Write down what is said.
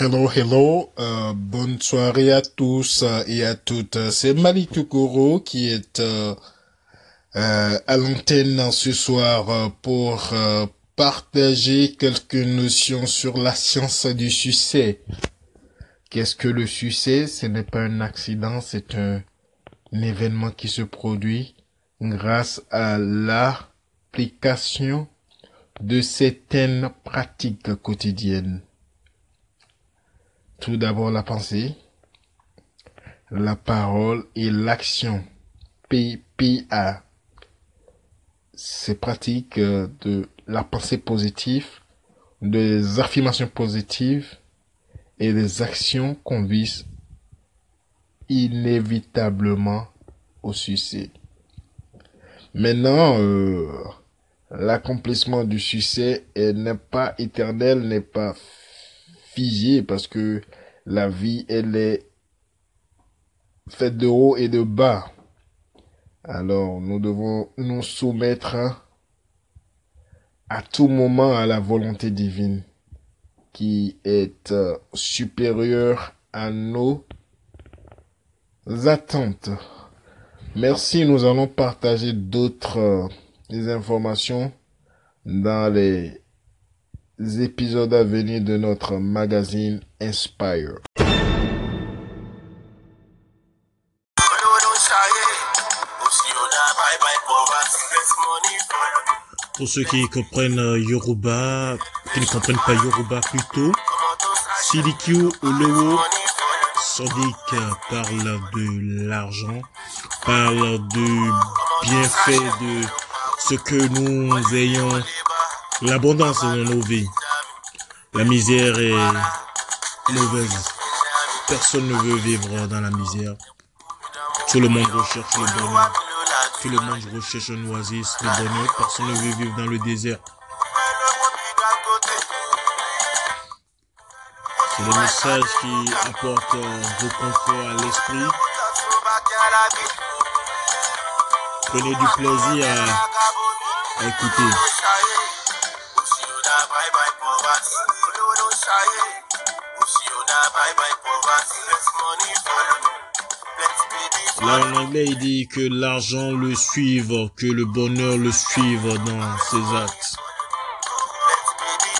Hello, hello, euh, bonne soirée à tous euh, et à toutes. C'est Malik qui est euh, euh, à l'antenne ce soir pour partager quelques notions sur la science du succès. Qu'est-ce que le succès? Ce n'est pas un accident, c'est un événement qui se produit grâce à l'application de certaines pratiques quotidiennes. Tout d'abord la pensée, la parole et l'action. PPA. Ces pratiques euh, de la pensée positive, des affirmations positives et des actions conduisent inévitablement au succès. Maintenant, euh, l'accomplissement du succès est- n'est pas éternel, n'est pas parce que la vie, elle est faite de haut et de bas. Alors, nous devons nous soumettre hein, à tout moment à la volonté divine qui est euh, supérieure à nos attentes. Merci, nous allons partager d'autres euh, informations dans les épisodes à venir de notre magazine Inspire. Pour ceux qui comprennent euh, Yoruba, qui ne comprennent pas Yoruba plutôt, Sidikou Olewo Sadiq euh, parle de l'argent, parle de bienfaits de ce que nous ayons l'abondance dans nos vies. La misère est mauvaise. Personne ne veut vivre dans la misère. Tout le monde recherche le bonheur. Tout le monde recherche un oasis de bonheur. Personne ne veut vivre dans le désert. C'est le message qui apporte euh, réconfort à l'esprit. Prenez du plaisir à écouter. Anglais, il dit que l'argent le suive, que le bonheur le suive dans ses actes.